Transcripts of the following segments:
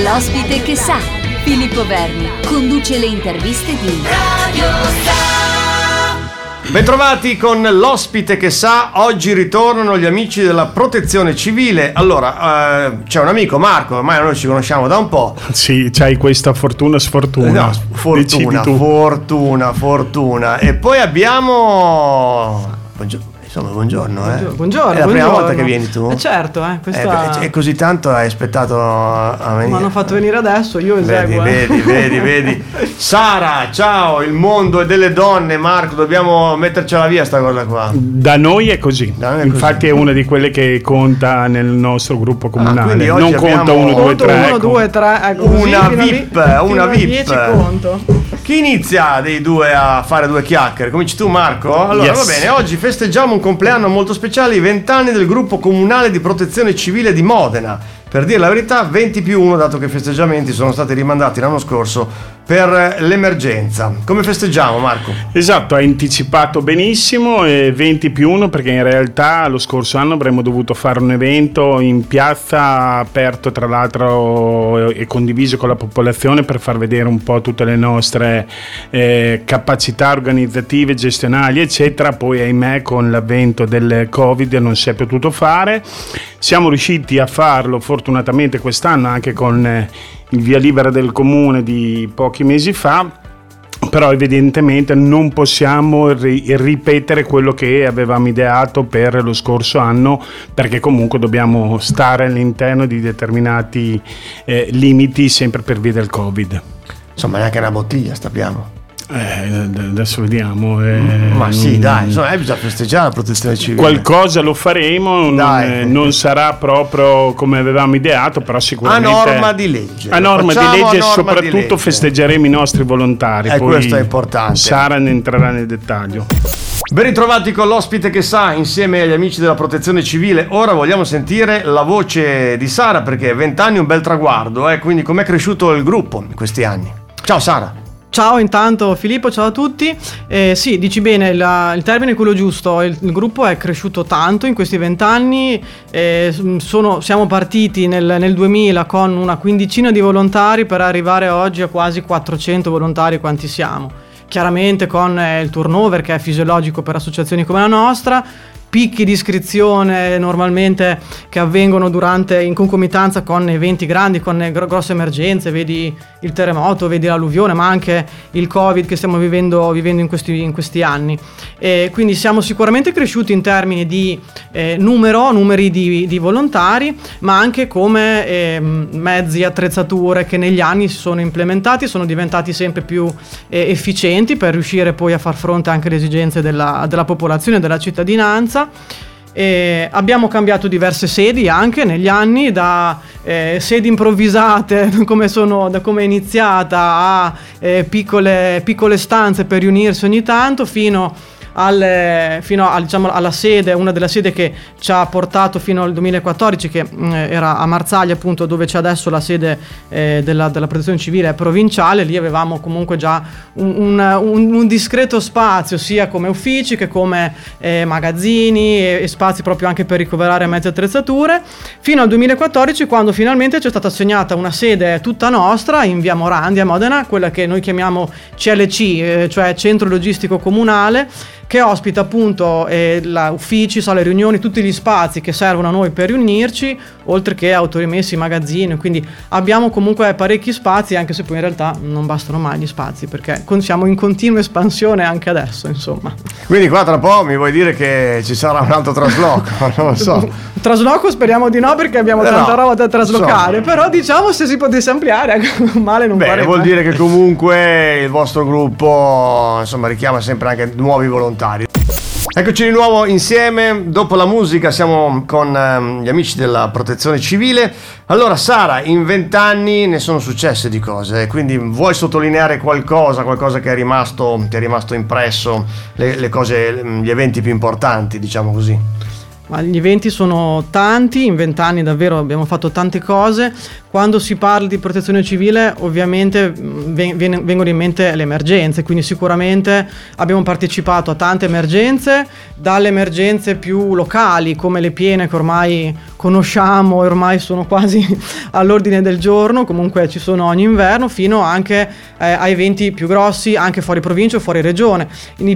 L'ospite che sa, Filippo Verni, conduce le interviste di Radio Bentrovati con l'ospite che sa, oggi ritornano gli amici della protezione civile. Allora, eh, c'è un amico, Marco, ormai noi ci conosciamo da un po'. Sì, c'hai questa fortuna sfortuna. No, fortuna, fortuna, fortuna. E poi abbiamo... Buongiorno. Insomma, buongiorno. Eh. Buongiorno. È la buongiorno. prima volta che vieni tu? Eh certo, eh, questa... E così tanto hai aspettato a venire. Mi hanno fatto venire adesso, io Vedi, eseguo. eh. vedi, vedi, vedi. Sara, ciao, il mondo è delle donne, Marco, dobbiamo mettercela via sta cosa qua. Da noi è così. Noi è Infatti così. è una di quelle che conta nel nostro gruppo comunale. quindi oggi non conta abbiamo- uno, due, Conto tre. 1, ecco. 2, 3, ecco così, Una VIP, vi- una VIP. 10 conto. Chi inizia dei due a fare due chiacchiere? Cominci tu Marco? Allora Yes. va bene, oggi festeggiamo un compleanno molto speciale, i 20 anni del gruppo comunale di protezione civile di Modena. Per dire la verità, 20 più 1, dato che i festeggiamenti sono stati rimandati l'anno scorso per l'emergenza. Come festeggiamo Marco? Esatto, hai anticipato benissimo, e 20 più 1 perché in realtà lo scorso anno avremmo dovuto fare un evento in piazza aperto tra l'altro e condiviso con la popolazione per far vedere un po' tutte le nostre eh, capacità organizzative, gestionali eccetera, poi ahimè con l'avvento del Covid non si è potuto fare. Siamo riusciti a farlo fortunatamente quest'anno anche con eh, il via libera del comune di pochi mesi fa però evidentemente non possiamo ri- ripetere quello che avevamo ideato per lo scorso anno perché comunque dobbiamo stare all'interno di determinati eh, limiti sempre per via del covid Insomma, neanche una bottiglia stappiamo. Eh, ad- adesso vediamo eh, Ma sì, non- dai, insomma, eh, bisogna festeggiare la protezione civile. Qualcosa lo faremo, non, Dai. eh, non sarà proprio come avevamo ideato, però a sicuramente norma di legge. A norma di legge a e soprattutto legge. festeggeremo i nostri volontari. Eh, poi questo è importante. Sara ne entrerà nel dettaglio. Ben ritrovati con l'ospite che sa insieme agli amici della protezione civile. Ora vogliamo sentire la voce di Sara perché 20 anni è un bel traguardo, eh? quindi com'è cresciuto il gruppo in questi anni? Ciao Sara. Ciao intanto Filippo, ciao a tutti. Eh, sì, dici bene, la- il termine è quello giusto, il, il gruppo è cresciuto tanto in questi vent'anni, eh, siamo partiti nel, nel 2000 con una quindicina di volontari per arrivare oggi a quasi 400 volontari quanti siamo. Chiaramente con eh, il turnover che è fisiologico per associazioni come la nostra, picchi di iscrizione normalmente che avvengono durante in concomitanza con eventi grandi, con gro- grosse emergenze, vedi il terremoto, vedi l'alluvione, ma anche il Covid che stiamo vivendo, vivendo in, questi, in questi anni. E quindi siamo sicuramente cresciuti in termini di eh, numero, numeri di, di volontari, ma anche come ehm, mezzi, attrezzature che negli anni si sono implementati, sono diventati sempre più eh, efficienti per riuscire poi a far fronte anche alle esigenze della, della popolazione della cittadinanza. E abbiamo cambiato diverse sedi anche negli anni, da eh, sedi improvvisate come, sono, da come è iniziata a eh, piccole, piccole stanze per riunirsi ogni tanto fino alle- fino a, diciamo, alla sede, una delle sedi che ci ha portato fino al 2014, che mh, era a Marzaglia, appunto, dove c'è adesso la sede eh, della, della protezione civile provinciale. Lì avevamo comunque già un, un- un- un discreto spazio, sia come uffici che come eh, magazzini e, e spazi proprio anche per ricoverare mezze attrezzature. Fino al 2014, quando finalmente ci è stata assegnata una sede tutta nostra in via Morandi a Modena, quella che noi chiamiamo CLC, eh, cioè Centro Logistico Comunale che ospita appunto eh, la- uffici, sale riunioni, tutti gli spazi che servono a noi per riunirci, oltre che autorimessi, magazzini, quindi abbiamo comunque parecchi spazi, anche se poi in realtà non bastano mai gli spazi, perché siamo in continua espansione anche adesso, insomma. Quindi qua tra poco mi vuoi dire che ci sarà un altro trasloco, non lo so. Trasloco speriamo di no perché abbiamo Eh no, tanta roba da traslocare, insomma. però diciamo se si potesse ampliare, male non Bene, farebbe. vuol dire che comunque il vostro gruppo insomma richiama sempre anche nuovi volontari. Eccoci di nuovo insieme, dopo la musica siamo con ehm, gli amici della protezione civile. Allora Sara, in vent'anni ne sono successe di cose, quindi vuoi sottolineare qualcosa, qualcosa che è rimasto, ti è rimasto impresso, le, le cose, gli eventi più importanti, diciamo così. Ma gli eventi sono tanti, in vent'anni davvero abbiamo fatto tante cose. Quando si parla di protezione civile ovviamente mm, vengono in mente le emergenze, quindi sicuramente abbiamo partecipato a tante emergenze, dalle emergenze più locali come le piene che ormai conosciamo e ormai sono quasi all'ordine del giorno, comunque ci sono ogni inverno, fino anche eh, a eventi più grossi anche fuori provincia o fuori regione.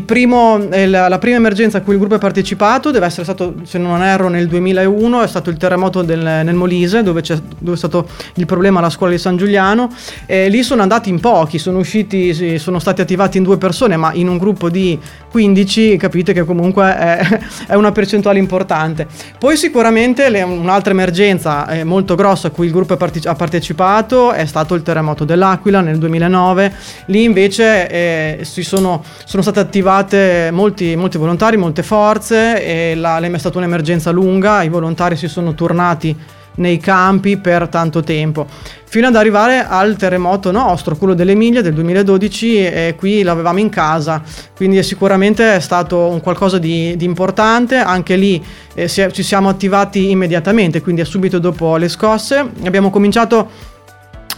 Primo, eh, la, prima emergenza a cui il gruppo ha partecipato deve essere stato, se non erro, nel 2001, è stato il terremoto del, nel Molise dove, dove è stato il problema alla scuola di San Giuliano. Eh, lì sono andati in pochi, sono usciti, sono stati attivati in due persone, ma in un gruppo di 15 capite che comunque è, è una percentuale importante. Poi sicuramente le, un'altra emergenza eh, molto grossa a cui il gruppo ha partecipato è stato il terremoto dell'Aquila nel 2009. Lì invece eh, sono, sono, state attivate molti, molti volontari, molte forze, e la, è stata un'emergenza lunga, i volontari si sono tornati nei campi per tanto tempo, fino ad arrivare al terremoto nostro, quello dell'Emilia del 2012 e qui l'avevamo in casa, quindi sicuramente è stato un qualcosa di, di importante, anche lì eh, è, ci siamo attivati immediatamente, quindi subito dopo le scosse. Abbiamo cominciato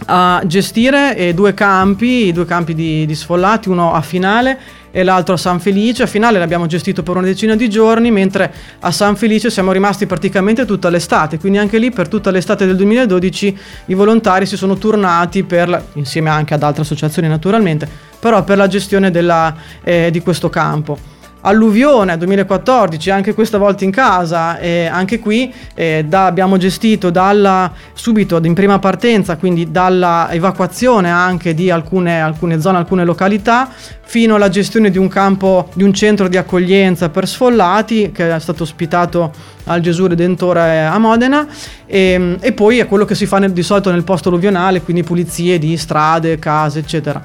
a gestire eh, due campi, due campi di, di sfollati, uno a finale e l'altro a San Felice. A finale l'abbiamo gestito per una decina di giorni, mentre a San Felice siamo rimasti praticamente tutta l'estate, quindi anche lì per tutta l'estate del 2012 i volontari si sono turnati per, insieme anche ad altre associazioni naturalmente, però per la gestione della, eh, di questo campo. Alluvione 2014, anche questa volta in casa, e anche qui eh, da, abbiamo gestito dalla, subito in prima partenza, quindi dalla evacuazione anche di alcune, alcune zone, alcune località, fino alla gestione di un campo, di un centro di accoglienza per sfollati che è stato ospitato al Gesù Redentore a Modena e, e poi è quello che si fa nel, di solito nel posto alluvionale, quindi pulizie di strade, case, eccetera.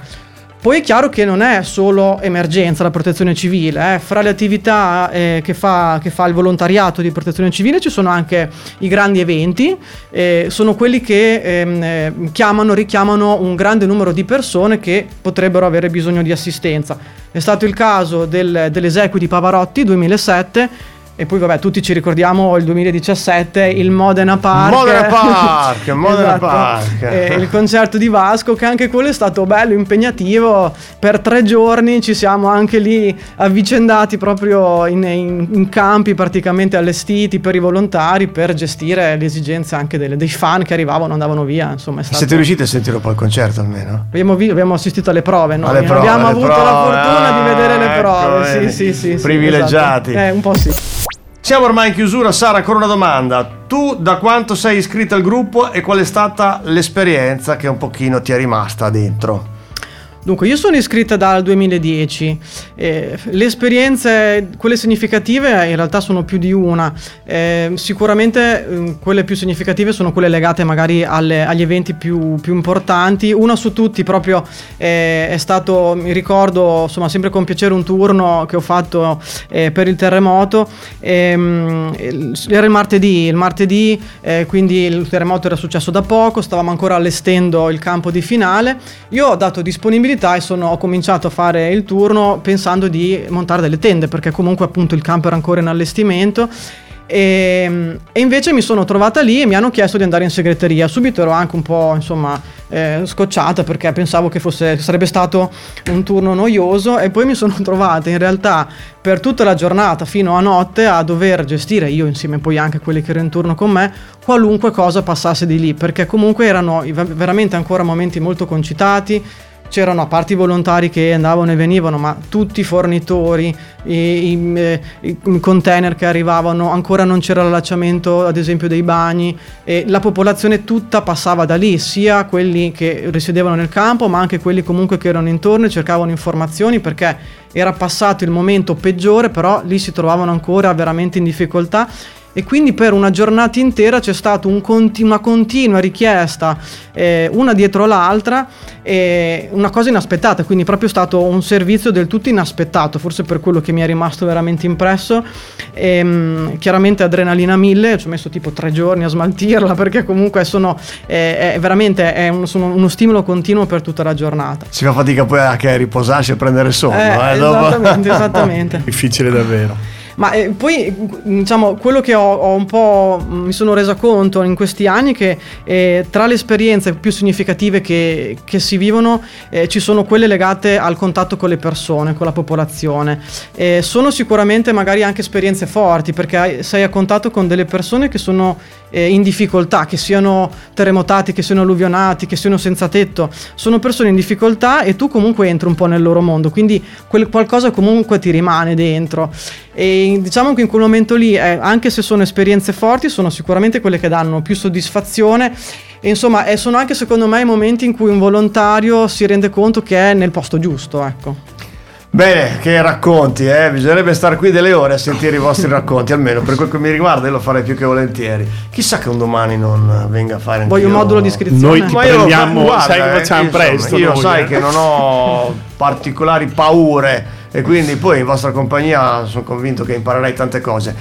Poi è chiaro che non è solo emergenza la protezione civile, eh. fra le attività eh, che, fa, che, fa, il volontariato di protezione civile ci sono anche i grandi eventi, eh, sono quelli che ehm, eh, chiamano, richiamano un grande numero di persone che potrebbero avere bisogno di assistenza. È stato il caso del, dell'esequio di Pavarotti 2007 e poi vabbè, tutti ci ricordiamo il 2017, il Modena Park. Modena Park, Modena esatto. Park. E il concerto di Vasco, che anche quello è stato bello, impegnativo. Per tre giorni ci siamo anche lì avvicendati proprio in, in, in campi praticamente allestiti per i volontari per gestire le esigenze anche delle, dei fan che arrivavano, andavano via. Insomma, stato... Siete riusciti a sentire un po' il concerto almeno? Abbiamo, abbiamo assistito alle prove, no? Alle prove, abbiamo avuto prove, la fortuna ah, di vedere le prove. Ecco, sì, sì, sì, Privilegiati. Sì, esatto. Eh, un po' sì. Siamo ormai in chiusura, Sara, ancora una domanda. Tu da quanto sei iscritta al gruppo e qual è stata l'esperienza che un pochino ti è rimasta dentro? Dunque, io sono iscritta dal 2010. Eh, le esperienze, quelle significative, in realtà sono più di una. Eh, sicuramente eh, quelle più significative sono quelle legate magari alle, agli eventi più, più, importanti. Una su tutti proprio eh, è stato, mi ricordo, insomma, sempre con piacere un turno che ho fatto eh, per il terremoto. Ehm, era il martedì, il martedì eh, quindi il terremoto era successo da poco, stavamo ancora allestendo il campo di finale. Io ho dato disponibilità disponibilità e sono, ho cominciato a fare il turno pensando di montare delle tende perché comunque appunto il campo era ancora in allestimento. E, e, invece mi sono trovata lì e mi hanno chiesto di andare in segreteria. Subito ero anche un po' insomma eh, scocciata perché pensavo che fosse, sarebbe stato un turno noioso. E poi mi sono trovata in realtà per tutta la giornata fino a notte a dover gestire io insieme poi anche quelli che erano in turno con me qualunque cosa passasse di lì. Perché comunque erano veramente ancora momenti molto concitati c'erano a parte i volontari che andavano e venivano, ma tutti i fornitori, i, i, eh, i, container che arrivavano, ancora non c'era l'allacciamento ad esempio dei bagni e la popolazione tutta passava da lì, sia quelli che risiedevano nel campo, ma anche quelli comunque che erano intorno e cercavano informazioni perché era passato il momento peggiore, però lì si trovavano ancora veramente in difficoltà e quindi per una giornata intera c'è stata un conti- una continua richiesta, eh, una dietro l'altra, eh, una cosa inaspettata, quindi proprio stato un servizio del tutto inaspettato, forse per quello che mi è rimasto veramente impresso. Ehm, chiaramente adrenalina mille, ci ho messo tipo tre giorni a smaltirla perché comunque sono eh, è veramente è un, sono uno stimolo continuo per tutta la giornata. Si fa fatica poi anche a riposarsi e prendere sonno. Eh, eh, esattamente, esattamente. Difficile davvero. Ma eh, poi, diciamo, quello che ho, ho, un po' mi sono resa conto in questi anni è che eh, tra le esperienze più significative che, che si vivono eh, ci sono quelle legate al contatto con le persone, con la popolazione. sono sicuramente magari anche esperienze forti perché sei a contatto con delle persone che sono eh, in difficoltà, che siano terremotati, che siano alluvionati, che siano senza tetto, sono persone in difficoltà e tu comunque entri un po' nel loro mondo, quindi quel qualcosa comunque ti rimane dentro. E diciamo che in quel momento lì, eh, anche se sono esperienze forti, sono sicuramente quelle che danno più soddisfazione. E insomma, eh, sono anche secondo me i momenti in cui un volontario si rende conto che è nel posto giusto, ecco. Bene, che racconti, eh? bisognerebbe stare qui delle ore a sentire i vostri racconti, almeno per quel che mi riguarda io lo farei più che volentieri. Chissà che un domani non venga a fare Voglio un modulo di iscrizione. Noi ti Ma prendiamo, guarda, sai che facciamo eh, presto. Io noi, sai eh. che non ho particolari paure e quindi poi in vostra compagnia sono convinto che imparerai tante cose.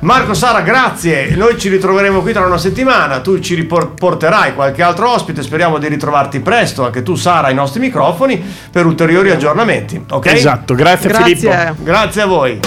Marco Sara, grazie. Noi ci ritroveremo qui tra una settimana. Tu ci riporterai qualche altro ospite. Speriamo di ritrovarti presto, anche tu, Sara, ai nostri microfoni per ulteriori aggiornamenti. Ok? Esatto, grazie, grazie. Filippo. Grazie a voi.